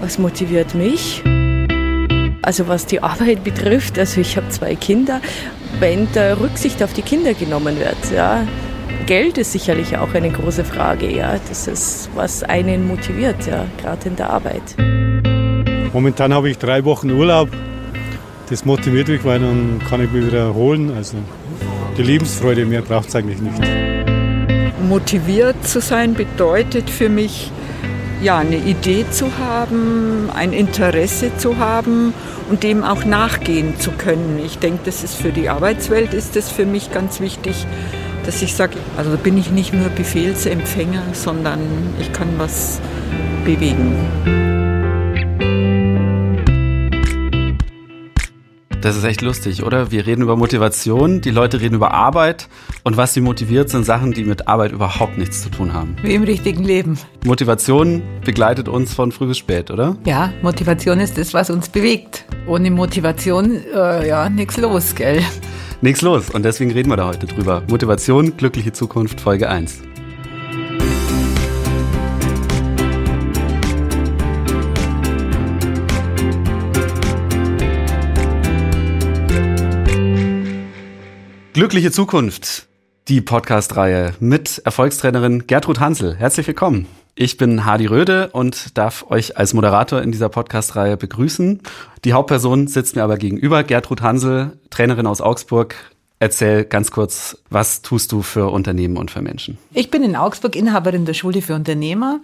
Was motiviert mich? Also was die Arbeit betrifft, also ich habe zwei Kinder, wenn da Rücksicht auf die Kinder genommen wird, ja. Geld ist sicherlich auch eine große Frage, ja. Das ist, was einen motiviert, ja, gerade in der Arbeit. Momentan habe ich drei Wochen Urlaub. Das motiviert mich, weil dann kann ich mich wieder erholen. Also die Lebensfreude mehr braucht es eigentlich nicht. Motiviert zu sein bedeutet für mich, ja, eine Idee zu haben, ein Interesse zu haben und dem auch nachgehen zu können. Ich denke, das ist für die Arbeitswelt ist das für mich ganz wichtig, dass ich sage, also bin ich nicht nur Befehlsempfänger, sondern ich kann was bewegen. Das ist echt lustig, oder? Wir reden über Motivation, die Leute reden über Arbeit und was sie motiviert, sind Sachen, die mit Arbeit überhaupt nichts zu tun haben. Wie im richtigen Leben. Motivation begleitet uns von früh bis spät, oder? Ja, Motivation ist das, was uns bewegt. Ohne Motivation, äh, ja, nichts los, gell? Nichts los und deswegen reden wir da heute drüber. Motivation, glückliche Zukunft, Folge 1. Glückliche Zukunft, die Podcast-Reihe mit Erfolgstrainerin Gertrud Hansel. Herzlich willkommen. Ich bin Hardy Röde und darf euch als Moderator in dieser Podcast-Reihe begrüßen. Die Hauptperson sitzt mir aber gegenüber, Gertrud Hansel, Trainerin aus Augsburg. Erzähl ganz kurz, was tust du für Unternehmen und für Menschen? Ich bin in Augsburg Inhaberin der Schule für Unternehmer.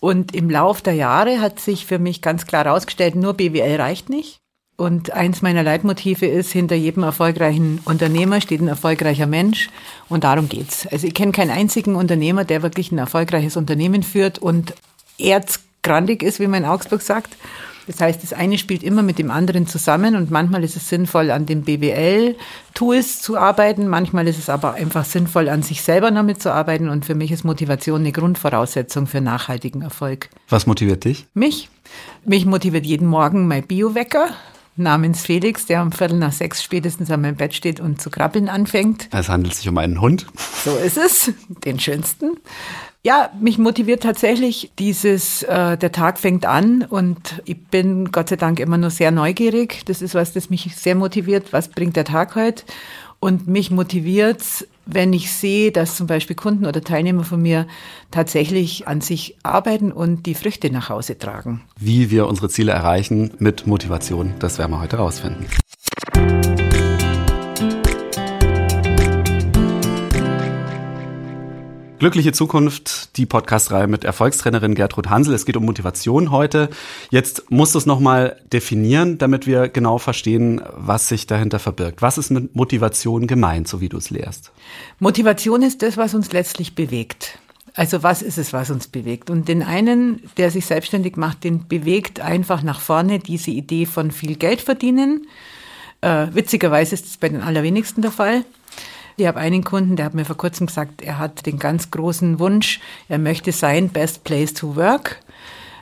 Und im Lauf der Jahre hat sich für mich ganz klar herausgestellt, nur BWL reicht nicht. Und eins meiner Leitmotive ist, hinter jedem erfolgreichen Unternehmer steht ein erfolgreicher Mensch. Und darum geht's. Also ich kenne keinen einzigen Unternehmer, der wirklich ein erfolgreiches Unternehmen führt und erzgrandig ist, wie man in Augsburg sagt. Das heißt, das eine spielt immer mit dem anderen zusammen und manchmal ist es sinnvoll, an den BWL-Tools zu arbeiten, manchmal ist es aber einfach sinnvoll, an sich selber damit zu arbeiten und für mich ist Motivation eine Grundvoraussetzung für nachhaltigen Erfolg. Was motiviert dich? Mich? Mich motiviert jeden Morgen mein Biowecker namens Felix, der um Viertel nach sechs spätestens an meinem Bett steht und zu krabbeln anfängt. Es handelt sich um einen Hund. So ist es, den schönsten. Ja, mich motiviert tatsächlich dieses, äh, der Tag fängt an und ich bin Gott sei Dank immer nur sehr neugierig. Das ist was, das mich sehr motiviert. Was bringt der Tag heute? Und mich motiviert's, wenn ich sehe, dass zum Beispiel Kunden oder Teilnehmer von mir tatsächlich an sich arbeiten und die Früchte nach Hause tragen. Wie wir unsere Ziele erreichen mit Motivation, das werden wir heute rausfinden. Glückliche Zukunft, die Podcast-Reihe mit Erfolgstrainerin Gertrud Hansel. Es geht um Motivation heute. Jetzt musst du es nochmal definieren, damit wir genau verstehen, was sich dahinter verbirgt. Was ist mit Motivation gemeint, so wie du es lehrst? Motivation ist das, was uns letztlich bewegt. Also was ist es, was uns bewegt? Und den einen, der sich selbstständig macht, den bewegt einfach nach vorne diese Idee von viel Geld verdienen. Äh, witzigerweise ist es bei den allerwenigsten der Fall. Ich habe einen Kunden, der hat mir vor kurzem gesagt, er hat den ganz großen Wunsch, er möchte sein Best Place to Work.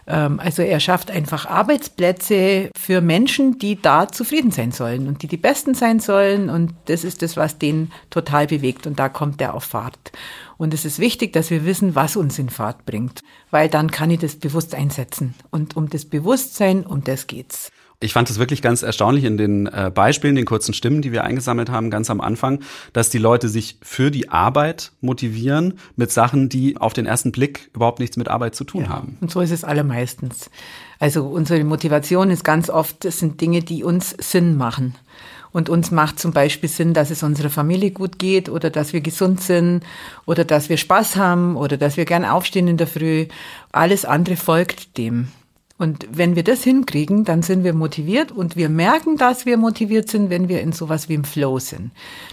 Ähm, also er schafft einfach Arbeitsplätze für Menschen, die da zufrieden sein sollen und die die Besten sein sollen. Und das ist das, was den total bewegt. Und da kommt er auf Fahrt. Und es ist wichtig, dass wir wissen, was uns in Fahrt bringt, weil dann kann ich das bewusst einsetzen. Und um das Bewusstsein, um das geht's. Ich fand es wirklich ganz erstaunlich in den äh, Beispielen, den kurzen Stimmen, die wir eingesammelt haben, ganz am Anfang, dass die Leute sich für die Arbeit motivieren mit Sachen, die auf den ersten Blick überhaupt nichts mit Arbeit zu tun ja, haben. Und so ist es allermeistens. Also unsere Motivation ist ganz oft, das sind Dinge, die uns Sinn machen. Und uns macht zum Beispiel Sinn, dass es unserer Familie gut geht oder dass wir gesund sind oder dass wir Spaß haben oder dass wir gern aufstehen in der Früh. Alles andere folgt dem. Und wenn wir das hinkriegen, dann sind wir motiviert und wir merken, dass wir motiviert sind, wenn wir in sowas wie im Flow sind.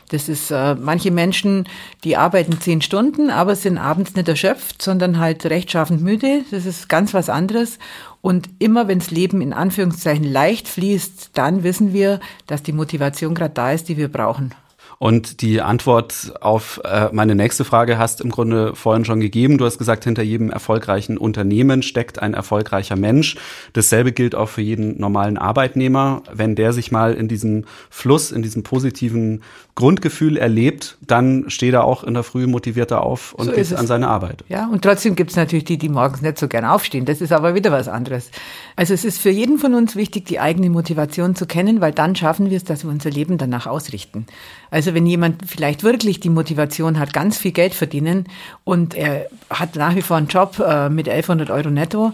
Das ist äh, manche Menschen, die arbeiten zehn Stunden, aber sind abends nicht erschöpft, sondern halt rechtschaffend müde. Das ist ganz was anderes. Und immer wenn das Leben in Anführungszeichen leicht fließt, dann wissen wir, dass die Motivation gerade da ist, die wir brauchen. Und die Antwort auf äh, meine nächste Frage hast im Grunde vorhin schon gegeben. Du hast gesagt, hinter jedem erfolgreichen Unternehmen steckt ein erfolgreicher Mensch. Dasselbe gilt auch für jeden normalen Arbeitnehmer. Wenn der sich mal in diesem Fluss, in diesem positiven Grundgefühl erlebt, dann steht er auch in der Früh motivierter auf und So geht an seine Arbeit. Ja, und trotzdem gibt es natürlich die, die morgens nicht so gern aufstehen. Das ist aber wieder was anderes. Also es ist für jeden von uns wichtig, die eigene Motivation zu kennen, weil dann schaffen wir es, dass wir unser Leben danach ausrichten. Also wenn jemand vielleicht wirklich die Motivation hat, ganz viel Geld verdienen und er hat nach wie vor einen Job äh, mit 1100 Euro netto,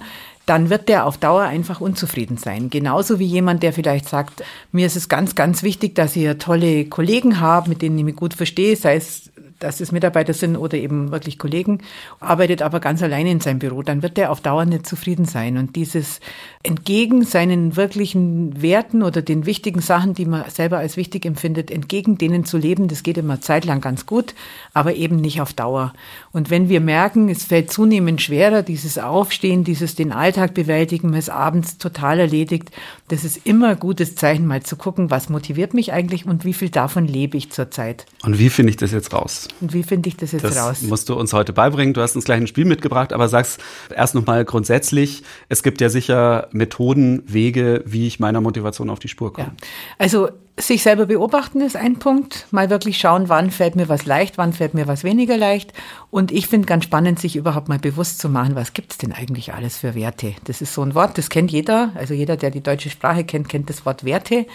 dann wird der auf Dauer einfach unzufrieden sein. Genauso wie jemand, der vielleicht sagt, mir ist es ganz, ganz wichtig, dass ich tolle Kollegen habe, mit denen ich mich gut verstehe, sei es dass es Mitarbeiter sind oder eben wirklich Kollegen, arbeitet aber ganz alleine in seinem Büro, dann wird der auf Dauer nicht zufrieden sein. Und dieses entgegen seinen wirklichen Werten oder den wichtigen Sachen, die man selber als wichtig empfindet, entgegen denen zu leben, das geht immer zeitlang ganz gut, aber eben nicht auf Dauer. Und wenn wir merken, es fällt zunehmend schwerer, dieses Aufstehen, dieses den Alltag bewältigen, man ist abends total erledigt, das ist immer ein gutes Zeichen, mal zu gucken, was motiviert mich eigentlich und wie viel davon lebe ich zurzeit. Und wie finde ich das jetzt raus? Und wie finde ich das jetzt Das raus? musst du uns heute beibringen. Du hast uns gleich ein Spiel mitgebracht, aber sagst erst nochmal grundsätzlich, es gibt ja sicher Methoden, Wege, wie ich meiner Motivation auf die Spur komme. Ja. Also sich selber beobachten ist ein Punkt. Mal wirklich schauen, wann fällt mir was leicht, wann fällt mir was weniger leicht. Und ich finde ganz spannend, sich überhaupt mal bewusst zu machen, was gibt's denn eigentlich alles für Werte? Das ist so ein Wort, das kennt jeder. Also jeder, der die deutsche Sprache kennt, kennt das Wort Werte.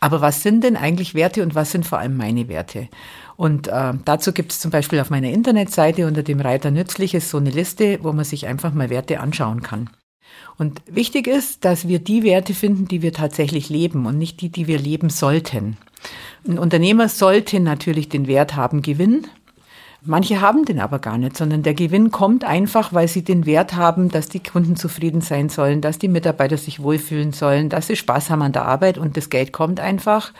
Aber was sind denn eigentlich Werte und was sind vor allem meine Werte? Und äh, dazu gibt es zum Beispiel auf meiner Internetseite unter dem Reiter Nützliches so eine Liste, wo man sich einfach mal Werte anschauen kann. Und wichtig ist, dass wir die Werte finden, die wir tatsächlich leben und nicht die, die wir leben sollten. Ein Unternehmer sollte natürlich den Wert haben, Gewinn. Manche haben den aber gar nicht, sondern der Gewinn kommt einfach, weil sie den Wert haben, dass die Kunden zufrieden sein sollen, dass die Mitarbeiter sich wohlfühlen sollen, dass sie Spaß haben an der Arbeit und das Geld kommt einfach.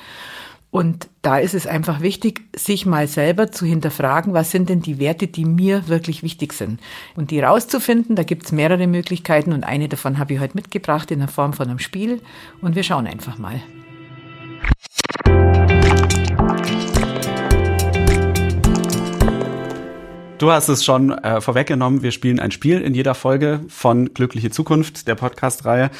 Und da ist es einfach wichtig, sich mal selber zu hinterfragen, was sind denn die Werte, die mir wirklich wichtig sind. Und die rauszufinden, da gibt es mehrere Möglichkeiten und eine davon habe ich heute mitgebracht in der Form von einem Spiel. Und wir schauen einfach mal. Du hast es schon äh, vorweggenommen. Wir spielen ein Spiel in jeder Folge von Glückliche Zukunft, der Podcast-Reihe.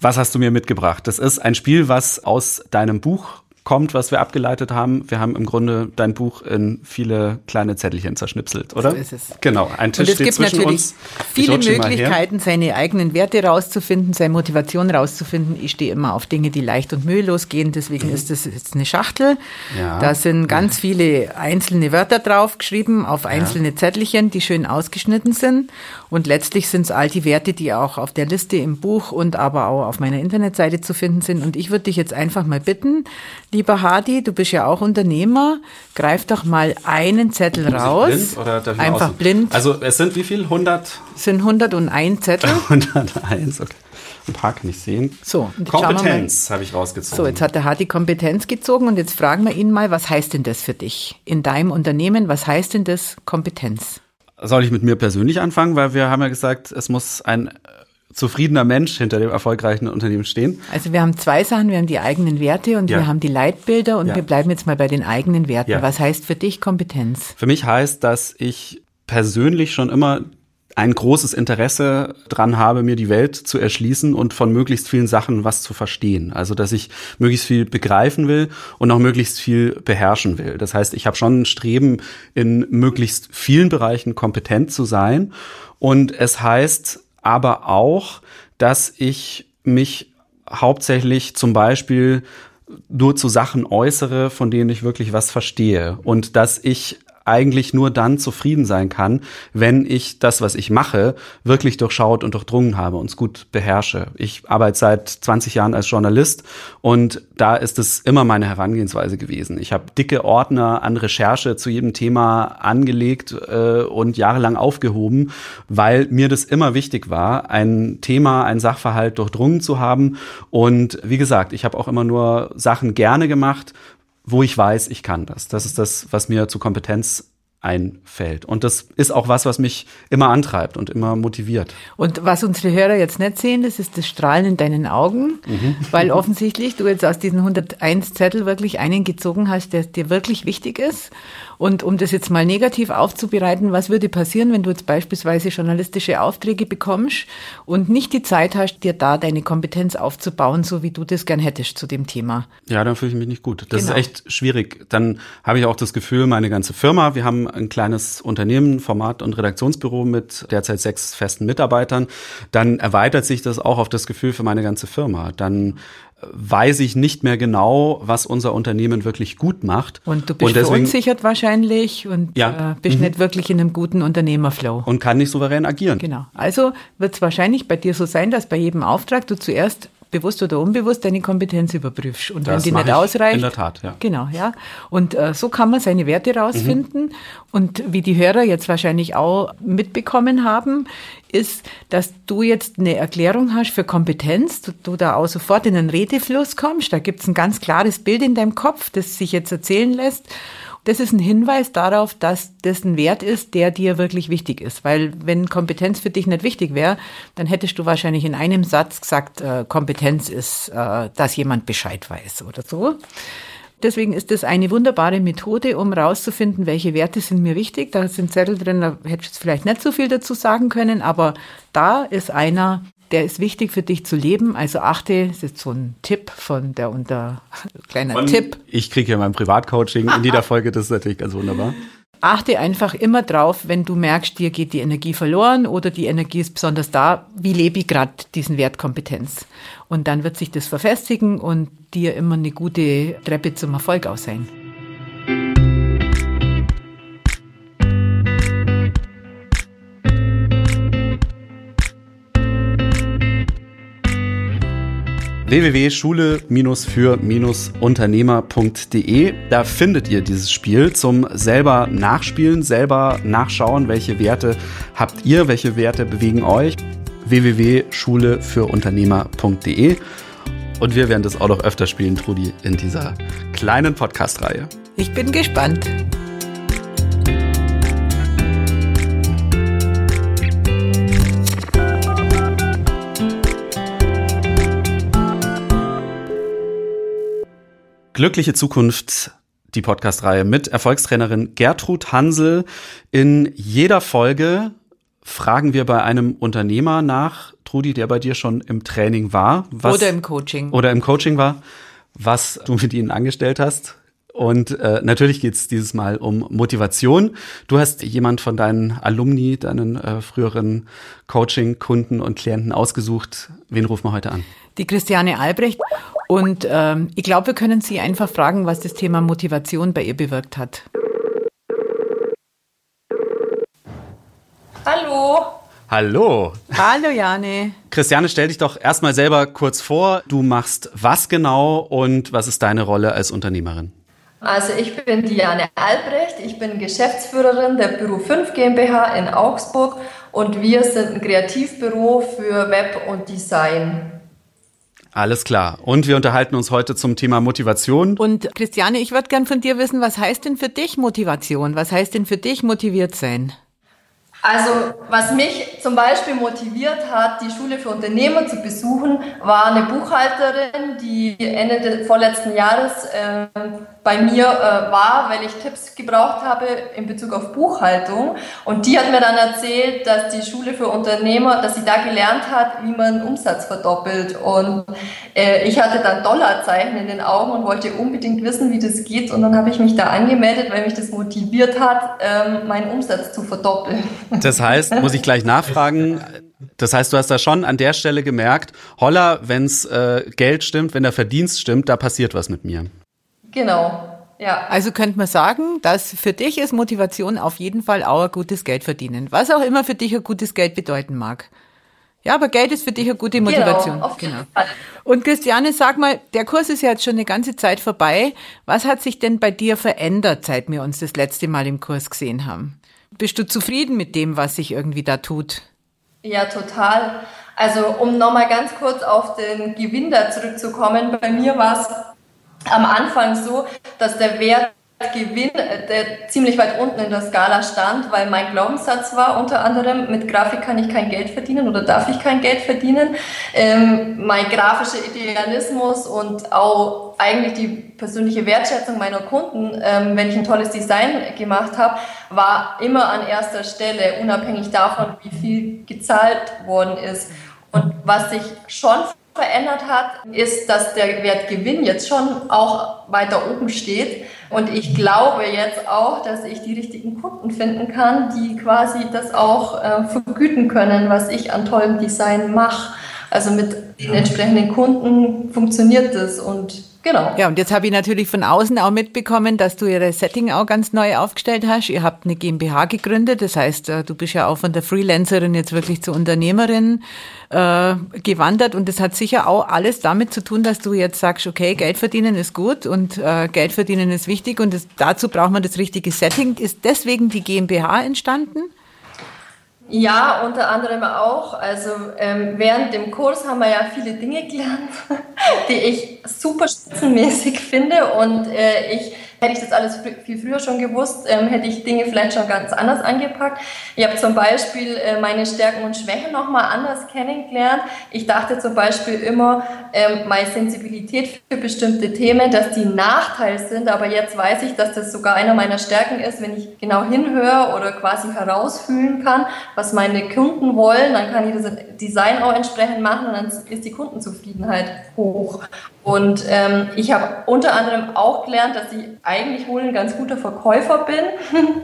Was hast du mir mitgebracht? Das ist ein Spiel, was aus deinem Buch kommt, was wir abgeleitet haben. Wir haben im Grunde dein Buch in viele kleine Zettelchen zerschnipselt, oder? So ist es. Genau, ein Tisch Und es steht gibt zwischen natürlich uns. Viele. Möglichkeiten, seine eigenen Werte rauszufinden, seine Motivation rauszufinden. Ich stehe immer auf Dinge, die leicht und mühelos gehen. Deswegen ist das jetzt eine Schachtel. Ja. Da sind ganz viele einzelne Wörter drauf geschrieben auf einzelne Zettelchen, die schön ausgeschnitten sind. Und letztlich sind es all die Werte, die auch auf der Liste im Buch und aber auch auf meiner Internetseite zu finden sind. Und ich würde dich jetzt einfach mal bitten, lieber Hadi, du bist ja auch Unternehmer, greif doch mal einen Zettel Muss raus. Blind oder darf ich mal einfach blind. Also es sind wie viel? 100? sind 101 Zettel. 101, okay. Ein paar kann ich sehen. So. Kompetenz habe ich rausgezogen. So, jetzt hat der Hadi Kompetenz gezogen und jetzt fragen wir ihn mal, was heißt denn das für dich? In deinem Unternehmen, was heißt denn das Kompetenz? Soll ich mit mir persönlich anfangen? Weil wir haben ja gesagt, es muss ein zufriedener Mensch hinter dem erfolgreichen Unternehmen stehen. Also wir haben zwei Sachen, wir haben die eigenen Werte und Ja. wir haben die Leitbilder und Ja. wir bleiben jetzt mal bei den eigenen Werten. Ja. Was heißt für dich Kompetenz? Für mich heißt, dass ich persönlich schon immer ein großes Interesse dran habe, mir die Welt zu erschließen und von möglichst vielen Sachen was zu verstehen. Also, dass ich möglichst viel begreifen will und auch möglichst viel beherrschen will. Das heißt, ich habe schon ein Streben, in möglichst vielen Bereichen kompetent zu sein. Und es heißt aber auch, dass ich mich hauptsächlich zum Beispiel nur zu Sachen äußere, von denen ich wirklich was verstehe. Und dass ich eigentlich nur dann zufrieden sein kann, wenn ich das, was ich mache, wirklich durchschaut und durchdrungen habe und es gut beherrsche. Ich arbeite seit 20 Jahren als Journalist und da ist es immer meine Herangehensweise gewesen. Ich habe dicke Ordner an Recherche zu jedem Thema angelegt äh, und jahrelang aufgehoben, weil mir das immer wichtig war, ein Thema, ein Sachverhalt durchdrungen zu haben. Und wie gesagt, ich habe auch immer nur Sachen gerne gemacht, wo ich weiß, ich kann das. Das ist das, was mir zu Kompetenz einfällt. Und das ist auch was, was mich immer antreibt und immer motiviert. Und was unsere Hörer jetzt nicht sehen, das ist das Strahlen in deinen Augen, mhm. weil offensichtlich du jetzt aus diesen 101 Zettel wirklich einen gezogen hast, der dir wirklich wichtig ist. Und um das jetzt mal negativ aufzubereiten, was würde passieren, wenn du jetzt beispielsweise journalistische Aufträge bekommst und nicht die Zeit hast, dir da deine Kompetenz aufzubauen, so wie du das gern hättest zu dem Thema? Ja, dann fühle ich mich nicht gut. Das genau. ist echt schwierig. Dann habe ich auch das Gefühl, meine ganze Firma, wir haben ein kleines Unternehmen, Format- und Redaktionsbüro mit derzeit sechs festen Mitarbeitern, dann erweitert sich das auch auf das Gefühl für meine ganze Firma. Dann weiß ich nicht mehr genau, was unser Unternehmen wirklich gut macht. Und du bist und deswegen, verunsichert wahrscheinlich und ja. äh, bist mhm. nicht wirklich in einem guten Unternehmerflow. Und kann nicht souverän agieren. Genau. Also wird es wahrscheinlich bei dir so sein, dass bei jedem Auftrag du zuerst bewusst oder unbewusst deine Kompetenz überprüfst. Und das wenn die nicht ausreicht. In der Tat, ja. Genau, ja. Und äh, so kann man seine Werte rausfinden. Mhm. Und wie die Hörer jetzt wahrscheinlich auch mitbekommen haben, ist, dass du jetzt eine Erklärung hast für Kompetenz, du, du da auch sofort in einen Redefluss kommst. Da gibt es ein ganz klares Bild in deinem Kopf, das sich jetzt erzählen lässt. Das ist ein Hinweis darauf, dass das ein Wert ist, der dir wirklich wichtig ist. Weil wenn Kompetenz für dich nicht wichtig wäre, dann hättest du wahrscheinlich in einem Satz gesagt, äh, Kompetenz ist, äh, dass jemand Bescheid weiß oder so. Deswegen ist das eine wunderbare Methode, um rauszufinden, welche Werte sind mir wichtig. Da sind Zettel drin, da hätte ich jetzt vielleicht nicht so viel dazu sagen können, aber da ist einer, der ist wichtig für dich zu leben. Also achte, das ist so ein Tipp von der unter, kleiner von, Tipp. Ich kriege ja mein Privatcoaching in jeder Folge, das ist natürlich ganz wunderbar. Achte einfach immer drauf, wenn du merkst, dir geht die Energie verloren oder die Energie ist besonders da, wie lebe ich gerade diesen Wert Kompetenz? Und dann wird sich das verfestigen und dir immer eine gute Treppe zum Erfolg aus www.schule-für-unternehmer.de. Da findet ihr dieses Spiel zum selber nachspielen, selber nachschauen, welche Werte habt ihr, welche Werte bewegen euch. www.schulefürUnternehmer.de. Und wir werden das auch noch öfter spielen, Trudi, in dieser kleinen Podcast-Reihe. Ich bin gespannt. Glückliche Zukunft, die Podcast-Reihe mit Erfolgstrainerin Gertrud Hansel. In jeder Folge fragen wir bei einem Unternehmer nach, Trudi, der bei dir schon im Training war. Was, oder im Coaching. Oder im Coaching war, was du mit ihnen angestellt hast. Und äh, natürlich geht es dieses Mal um Motivation. Du hast jemand von deinen Alumni, deinen äh, früheren Coaching-Kunden und Klienten ausgesucht. Wen rufen wir heute an? Die Christiane Albrecht. Und ähm, ich glaube, wir können Sie einfach fragen, was das Thema Motivation bei ihr bewirkt hat. Hallo. Hallo. Hallo, Jane. Christiane, stell dich doch erstmal selber kurz vor. Du machst was genau und was ist deine Rolle als Unternehmerin? Also ich bin Diane Albrecht, ich bin Geschäftsführerin der Büro 5 GmbH in Augsburg und wir sind ein Kreativbüro für Web und Design. Alles klar. Und wir unterhalten uns heute zum Thema Motivation. Und Christiane, ich würde gern von dir wissen, was heißt denn für dich Motivation? Was heißt denn für dich motiviert sein? Also was mich zum Beispiel motiviert hat, die Schule für Unternehmer zu besuchen, war eine Buchhalterin, die Ende des vorletzten Jahres äh, bei mir äh, war, weil ich Tipps gebraucht habe in Bezug auf Buchhaltung. Und die hat mir dann erzählt, dass die Schule für Unternehmer, dass sie da gelernt hat, wie man Umsatz verdoppelt. Und äh, ich hatte dann Dollarzeichen in den Augen und wollte unbedingt wissen, wie das geht. Und dann habe ich mich da angemeldet, weil mich das motiviert hat, ähm, meinen Umsatz zu verdoppeln. Das heißt, muss ich gleich nachfragen, das heißt, du hast da schon an der Stelle gemerkt, holla, wenn's äh, Geld stimmt, wenn der Verdienst stimmt, da passiert was mit mir. Genau. Ja. Also könnte man sagen, dass für dich ist Motivation auf jeden Fall auch ein gutes Geld verdienen. Was auch immer für dich ein gutes Geld bedeuten mag. Ja, aber Geld ist für dich eine gute genau, Motivation. Genau, auf jeden genau. Fall. Und Christiane, sag mal, der Kurs ist ja jetzt schon eine ganze Zeit vorbei. Was hat sich denn bei dir verändert, seit wir uns das letzte Mal im Kurs gesehen haben? Bist du zufrieden mit dem, was sich irgendwie da tut? Ja, total. Also um nochmal ganz kurz auf den Gewinn da zurückzukommen, bei mir war es am Anfang so, dass der Wert Gewinn, äh, der ziemlich weit unten in der Skala stand, weil mein Glaubenssatz war unter anderem, mit Grafik kann ich kein Geld verdienen oder darf ich kein Geld verdienen. Ähm, mein grafischer Idealismus und auch eigentlich die persönliche Wertschätzung meiner Kunden, ähm, wenn ich ein tolles Design gemacht habe, war immer an erster Stelle, unabhängig davon, wie viel gezahlt worden ist. Und was sich schon verändert hat, ist, dass der Wertgewinn jetzt schon auch weiter oben steht. Und ich glaube jetzt auch, dass ich die richtigen Kunden finden kann, die quasi das auch äh, vergüten können, was ich an tollem Design mache. Also mit den entsprechenden Kunden funktioniert das und Genau. Ja, und jetzt habe ich natürlich von außen auch mitbekommen, dass du ihr Setting auch ganz neu aufgestellt hast. Ihr habt eine GmbH gegründet, das heißt, äh, du bist ja auch von der Freelancerin jetzt wirklich zur Unternehmerin äh, gewandert und das hat sicher auch alles damit zu tun, dass du jetzt sagst, okay, Geld verdienen ist gut und äh, Geld verdienen ist wichtig und das, dazu braucht man das richtige Setting. Ist deswegen die GmbH entstanden? Ja, unter anderem auch. Also ähm, während dem Kurs haben wir ja viele Dinge gelernt, die ich super spitzenmäßig finde und äh, ich Hätte ich das alles viel früher schon gewusst, ähm, hätte ich Dinge vielleicht schon ganz anders angepackt. Ich habe zum Beispiel äh, meine Stärken und Schwächen nochmal anders kennengelernt. Ich dachte zum Beispiel immer, ähm, meine Sensibilität für bestimmte Themen, dass die Nachteil sind, aber jetzt weiß ich, dass das sogar einer meiner Stärken ist, wenn ich genau hinhöre oder quasi herausfühlen kann, was meine Kunden wollen, dann kann ich das Design auch entsprechend machen und dann ist die Kundenzufriedenheit hoch. Und ähm, ich habe unter anderem auch gelernt, dass ich eigentlich wohl ein ganz guter Verkäufer bin.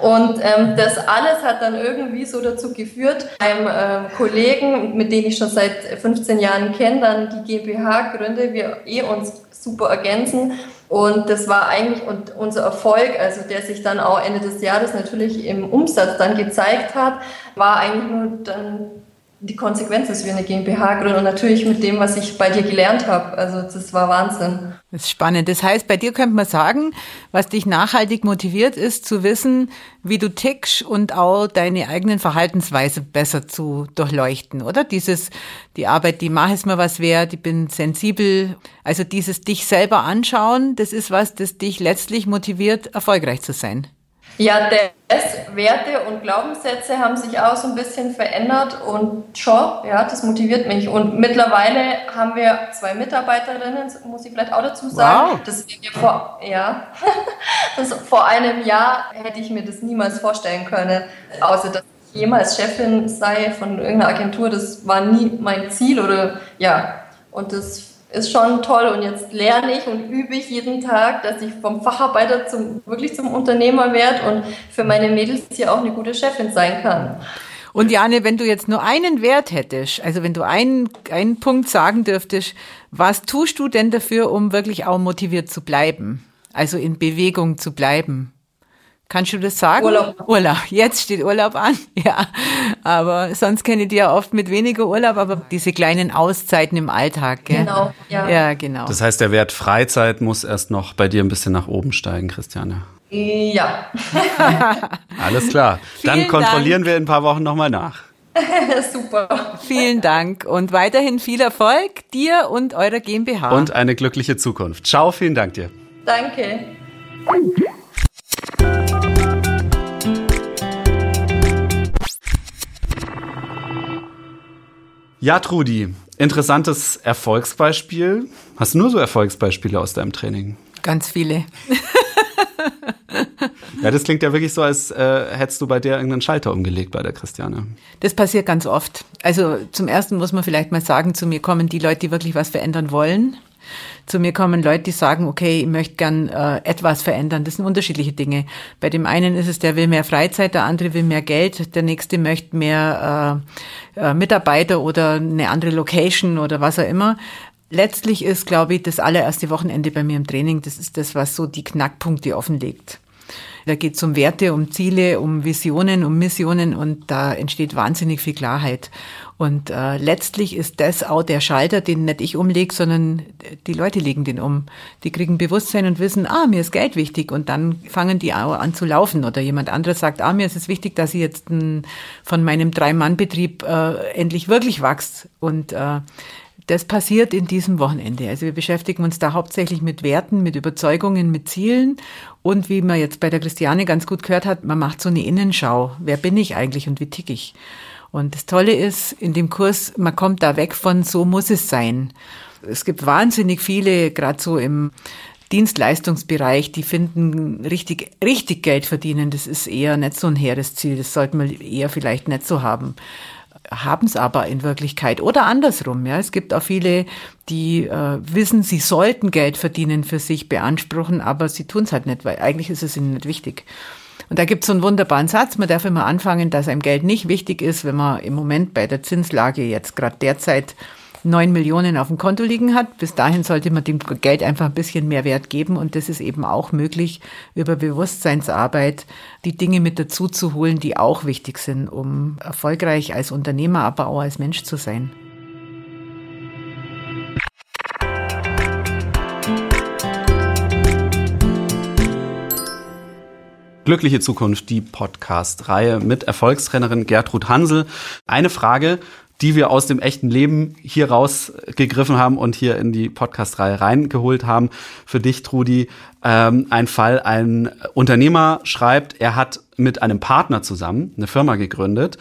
Und ähm, das alles hat dann irgendwie so dazu geführt, einem ähm, Kollegen, mit dem ich schon seit 15 Jahren kenne, dann die GmbH gründe, wir eh uns super ergänzen. Und das war eigentlich unser Erfolg, also der sich dann auch Ende des Jahres natürlich im Umsatz dann gezeigt hat, war eigentlich nur dann die Konsequenz ist wie eine GmbH gründen und natürlich mit dem, was ich bei dir gelernt habe. Also das war Wahnsinn. Das ist spannend. Das heißt, bei dir könnte man sagen, was dich nachhaltig motiviert, ist zu wissen, wie du tickst und auch deine eigenen Verhaltensweise besser zu durchleuchten, oder? Dieses, die Arbeit, die mache, ist mir was wert, ich bin sensibel. Also dieses dich selber anschauen, das ist was, das dich letztlich motiviert, erfolgreich zu sein. Ja, das Werte und Glaubenssätze haben sich auch so ein bisschen verändert und schon, ja, das motiviert mich. Und mittlerweile haben wir zwei Mitarbeiterinnen, muss ich vielleicht auch dazu sagen. Wow. Das vor, ja, das vor einem Jahr hätte ich mir das niemals vorstellen können, außer dass ich jemals Chefin sei von irgendeiner Agentur. Das war nie mein Ziel oder ja. Und das ist schon toll und jetzt lerne ich und übe ich jeden Tag, dass ich vom Facharbeiter zum, wirklich zum Unternehmer werde und für meine Mädels hier auch eine gute Chefin sein kann. Und Jane, wenn du jetzt nur einen Wert hättest, also wenn du einen, einen Punkt sagen dürftest, was tust du denn dafür, um wirklich auch motiviert zu bleiben? Also in Bewegung zu bleiben? Kannst du das sagen? Urlaub. Urlaub. Jetzt steht Urlaub an. Ja. Aber sonst kenne ich die ja oft mit weniger Urlaub, aber diese kleinen Auszeiten im Alltag. Gell? Genau. Ja. ja, genau. Das heißt, der Wert Freizeit muss erst noch bei dir ein bisschen nach oben steigen, Christiane. Ja. Alles klar. Dann kontrollieren Dank. wir in ein paar Wochen nochmal nach. Super. Vielen Dank und weiterhin viel Erfolg dir und eurer GmbH. Und eine glückliche Zukunft. Ciao, vielen Dank dir. Danke. Ja, Trudi, interessantes Erfolgsbeispiel. Hast du nur so Erfolgsbeispiele aus deinem Training? Ganz viele. ja, das klingt ja wirklich so, als äh, hättest du bei der irgendeinen Schalter umgelegt bei der Christiane. Das passiert ganz oft. Also zum ersten muss man vielleicht mal sagen, zu mir kommen die Leute, die wirklich was verändern wollen. Zu mir kommen Leute, die sagen, okay, ich möchte gern äh, etwas verändern. Das sind unterschiedliche Dinge. Bei dem einen ist es, der will mehr Freizeit, der andere will mehr Geld, der nächste möchte mehr äh, äh, Mitarbeiter oder eine andere Location oder was auch immer. Letztlich ist, glaube ich, das allererste Wochenende bei mir im Training, das ist das, was so die Knackpunkte offenlegt. Da geht es um Werte, um Ziele, um Visionen, um Missionen und da entsteht wahnsinnig viel Klarheit. Und äh, letztlich ist das auch der Schalter, den nicht ich umlege, sondern die Leute legen den um. Die kriegen Bewusstsein und wissen, ah, mir ist Geld wichtig. Und dann fangen die auch an zu laufen. Oder jemand anderes sagt, ah, mir ist es wichtig, dass ich jetzt ein, von meinem Drei-Mann-Betrieb äh, endlich wirklich wächst. Und äh, das passiert in diesem Wochenende. Also wir beschäftigen uns da hauptsächlich mit Werten, mit Überzeugungen, mit Zielen und wie man jetzt bei der Christiane ganz gut gehört hat, man macht so eine Innenschau. Wer bin ich eigentlich und wie tick ich? Und das Tolle ist, in dem Kurs, man kommt da weg von so muss es sein. Es gibt wahnsinnig viele, gerade so im Dienstleistungsbereich, die finden richtig, richtig Geld verdienen. Das ist eher nicht so ein hehres Ziel. Das sollte man eher vielleicht nicht so haben haben es aber in Wirklichkeit oder andersrum. Ja, es gibt auch viele, die äh, wissen, sie sollten Geld verdienen für sich beanspruchen, aber sie tun es halt nicht, weil eigentlich ist es ihnen nicht wichtig. Und da gibt es so einen wunderbaren Satz, man darf immer anfangen, dass einem Geld nicht wichtig ist, wenn man im Moment bei der Zinslage jetzt gerade derzeit neun Millionen auf dem Konto liegen hat. Bis dahin sollte man dem Geld einfach ein bisschen mehr Wert geben und das ist eben auch möglich, über Bewusstseinsarbeit die Dinge mit dazu zu holen, die auch wichtig sind, um erfolgreich als Unternehmer, aber auch als Mensch zu sein. Glückliche Zukunft, die Podcast-Reihe mit Erfolgstrainerin Gertrud Hansel. Eine Frage, die wir aus dem echten Leben hier rausgegriffen haben und hier in die Podcast-Reihe reingeholt haben. Für dich, Trudi, ähm, ein Fall, ein Unternehmer schreibt, er hat mit einem Partner zusammen eine Firma gegründet,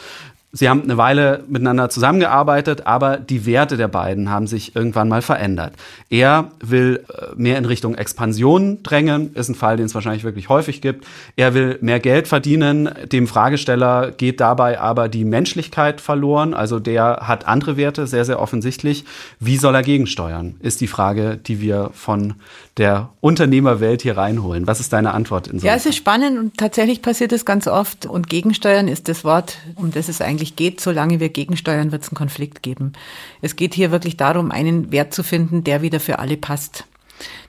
Sie haben eine Weile miteinander zusammengearbeitet, aber die Werte der beiden haben sich irgendwann mal verändert. Er will äh, mehr in Richtung Expansion drängen, ist ein Fall, den es wahrscheinlich wirklich häufig gibt. Er will mehr Geld verdienen, dem Fragesteller geht dabei aber die Menschlichkeit verloren, also der hat andere Werte, sehr, sehr offensichtlich. Wie soll er gegensteuern, ist die Frage, die wir von der Unternehmerwelt hier reinholen. Was ist deine Antwort in so Ja, es ist spannend und tatsächlich passiert es ganz oft und gegensteuern ist das Wort, um das es eigentlich eigentlich geht, solange wir gegensteuern, wird es einen Konflikt geben. Es geht hier wirklich darum, einen Wert zu finden, der wieder für alle passt.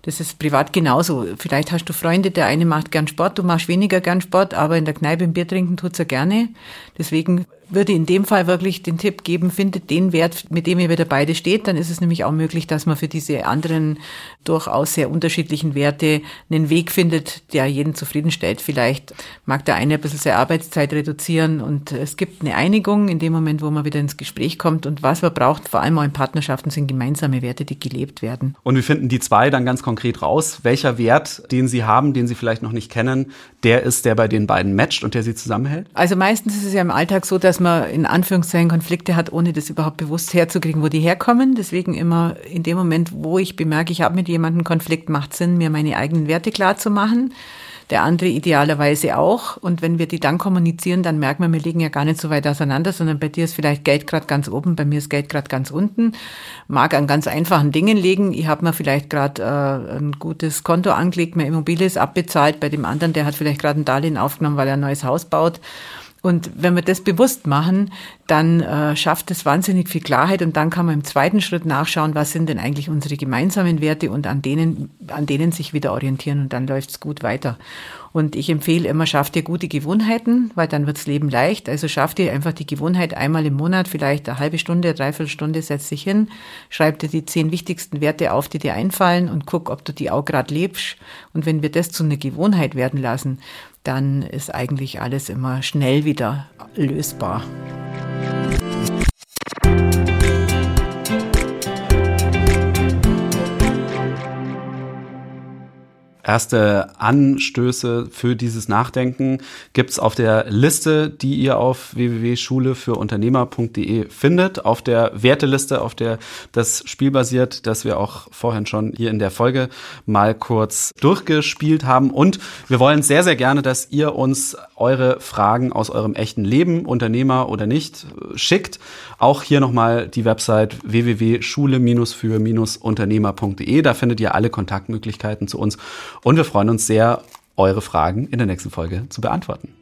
Das ist privat genauso. Vielleicht hast du Freunde, der eine macht gern Sport, du machst weniger gern Sport, aber in der Kneipe ein Bier trinken tut's er gerne. Deswegen würde in dem Fall wirklich den Tipp geben, findet den Wert, mit dem ihr wieder beide steht. Dann ist es nämlich auch möglich, dass man für diese anderen durchaus sehr unterschiedlichen Werte einen Weg findet, der jeden zufriedenstellt. Vielleicht mag der eine ein bisschen seine Arbeitszeit reduzieren und es gibt eine Einigung in dem Moment, wo man wieder ins Gespräch kommt. Und was man braucht, vor allem auch in Partnerschaften, sind gemeinsame Werte, die gelebt werden. Und wir finden die zwei dann ganz konkret raus, welcher Wert, den sie haben, den sie vielleicht noch nicht kennen, der ist, der bei den beiden matcht und der sie zusammenhält? Also meistens ist es ja im Alltag so, dass man in Anführungszeichen Konflikte hat, ohne das überhaupt bewusst herzukriegen, wo die herkommen. Deswegen immer in dem Moment, wo ich bemerke, ich habe mit jemandem Konflikt, macht Sinn, mir meine eigenen Werte klar zu machen der andere idealerweise auch. Und wenn wir die dann kommunizieren, dann merken wir, wir liegen ja gar nicht so weit auseinander, sondern bei dir ist vielleicht Geld gerade ganz oben, bei mir ist Geld gerade ganz unten. Mag an ganz einfachen Dingen liegen. Ich habe mir vielleicht gerade äh, ein gutes Konto angelegt, mir Immobilie ist abbezahlt. Bei dem anderen, der hat vielleicht gerade ein Darlehen aufgenommen, weil er ein neues Haus baut. Und wenn wir das bewusst machen, dann äh, schafft es wahnsinnig viel Klarheit und dann kann man im zweiten Schritt nachschauen, was sind denn eigentlich unsere gemeinsamen Werte und an denen, an denen sich wieder orientieren und dann läuft es gut weiter. Und ich empfehle immer, schafft ihr gute Gewohnheiten, weil dann wirds Leben leicht. Also schafft ihr einfach die Gewohnheit einmal im Monat, vielleicht eine halbe Stunde, eine Dreiviertelstunde, setzt dich hin, schreib dir die zehn wichtigsten Werte auf, die dir einfallen und guck, ob du die auch gerade lebst. Und wenn wir das zu einer Gewohnheit werden lassen, dann ist eigentlich alles immer schnell wieder lösbar. Erste Anstöße für dieses Nachdenken gibt's auf der Liste, die ihr auf www.schulefürUnternehmer.de findet, auf der Werteliste, auf der das Spiel basiert, das wir auch vorhin schon hier in der Folge mal kurz durchgespielt haben. Und wir wollen sehr, sehr gerne, dass ihr uns eure Fragen aus eurem echten Leben, Unternehmer oder nicht, schickt. Auch hier nochmal die Website www.schule-für-unternehmer.de. Da findet ihr alle Kontaktmöglichkeiten zu uns und wir freuen uns sehr, eure Fragen in der nächsten Folge zu beantworten.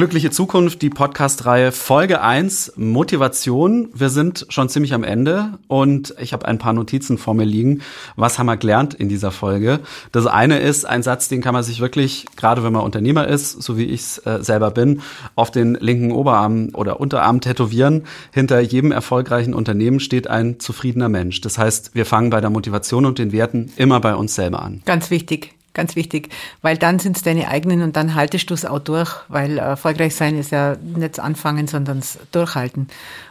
Glückliche Zukunft, die Podcast-Reihe Folge 1, Motivation. Wir sind schon ziemlich am Ende und ich habe ein paar Notizen vor mir liegen. Was haben wir gelernt in dieser Folge? Das eine ist ein Satz, den kann man sich wirklich, gerade wenn man Unternehmer ist, so wie ich es äh, selber bin, auf den linken Oberarm oder Unterarm tätowieren. Hinter jedem erfolgreichen Unternehmen steht ein zufriedener Mensch. Das heißt, wir fangen bei der Motivation und den Werten immer bei uns selber an. Ganz wichtig Ganz wichtig, weil dann sind es deine eigenen und dann haltest du es auch durch, weil äh, erfolgreich sein ist ja nicht anfangen, sondern durchhalten.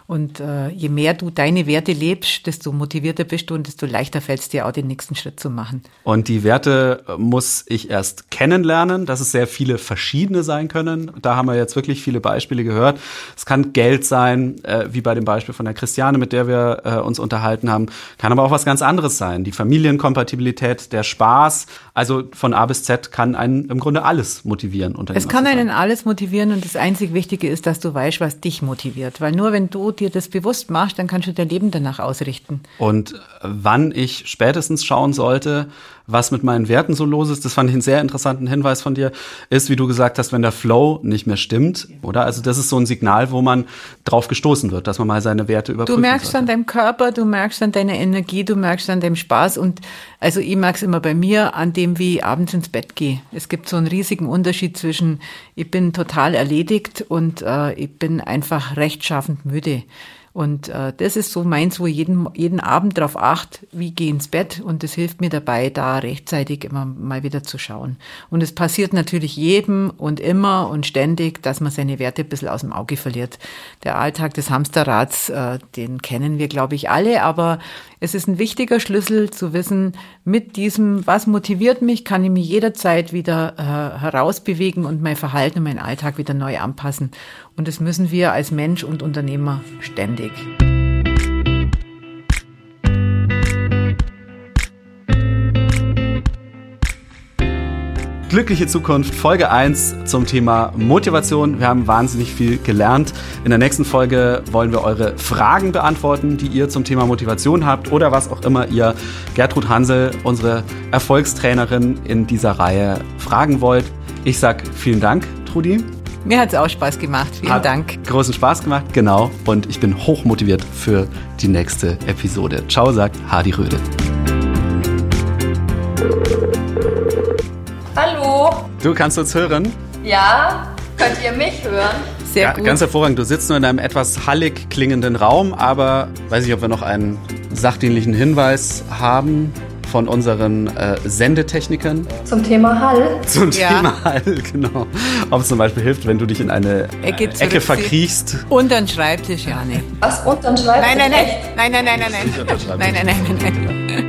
Und äh, je mehr du deine Werte lebst, desto motivierter bist du und desto leichter fällt es dir auch, den nächsten Schritt zu machen. Und die Werte äh, muss ich erst kennenlernen, dass es sehr viele verschiedene sein können. Da haben wir jetzt wirklich viele Beispiele gehört. Es kann Geld sein, äh, wie bei dem Beispiel von der Christiane, mit der wir äh, uns unterhalten haben. Kann aber auch was ganz anderes sein. Die Familienkompatibilität, der Spaß. Also von A bis Z kann einen im Grunde alles motivieren. Es kann einen alles motivieren und das einzig Wichtige ist, dass du weißt, was dich motiviert. Weil nur wenn du dir das bewusst machst, dann kannst du dein Leben danach ausrichten. Und wann ich spätestens schauen sollte, was mit meinen Werten so los ist, das fand ich einen sehr interessanten Hinweis von dir, ist, wie du gesagt hast, wenn der Flow nicht mehr stimmt, oder? Also das ist so ein Signal, wo man drauf gestoßen wird, dass man mal seine Werte überprüft. Du merkst sollte. an deinem Körper, du merkst an deiner Energie, du merkst an deinem Spaß und also ich merke es immer bei mir an dem, wie ich abends ins Bett gehe. Es gibt so einen riesigen Unterschied zwischen, ich bin total erledigt und äh, ich bin einfach rechtschaffend müde. Und äh, das ist so meins, wo jeden, jeden Abend darauf acht, wie gehe ins Bett. Und das hilft mir dabei, da rechtzeitig immer mal wieder zu schauen. Und es passiert natürlich jedem und immer und ständig, dass man seine Werte ein bisschen aus dem Auge verliert. Der Alltag des Hamsterrads, äh, den kennen wir, glaube ich, alle. Aber es ist ein wichtiger Schlüssel zu wissen, mit diesem, was motiviert mich, kann ich mich jederzeit wieder äh, herausbewegen und mein Verhalten und meinen Alltag wieder neu anpassen. Und das müssen wir als Mensch und Unternehmer ständig. Glückliche Zukunft, Folge 1 zum Thema Motivation. Wir haben wahnsinnig viel gelernt. In der nächsten Folge wollen wir eure Fragen beantworten, die ihr zum Thema Motivation habt oder was auch immer ihr Gertrud Hansel, unsere Erfolgstrainerin in dieser Reihe, fragen wollt. Ich sag vielen Dank, Trudi. Mir hat es auch Spaß gemacht. Vielen hat Dank. Großen Spaß gemacht, genau. Und ich bin hochmotiviert für die nächste Episode. Ciao, sagt Hardy Röde. Hallo. Du kannst uns hören? Ja, könnt ihr mich hören? Sehr ja, gut. Ganz hervorragend. Du sitzt nur in einem etwas hallig klingenden Raum, aber weiß ich, ob wir noch einen sachdienlichen Hinweis haben von unseren äh, Sendetechnikern. Zum Thema Hall. Zum ja. Thema Hall, genau. Ob es zum Beispiel hilft, wenn du dich in eine Ecke, äh, Ecke verkriechst. Unter den Schreibtisch, ja, nee. Was, unter den Schreibtisch? Nein, nein, nein. Nein, nein, nein, nein, nein. Nein, nein, nein, nein, nein.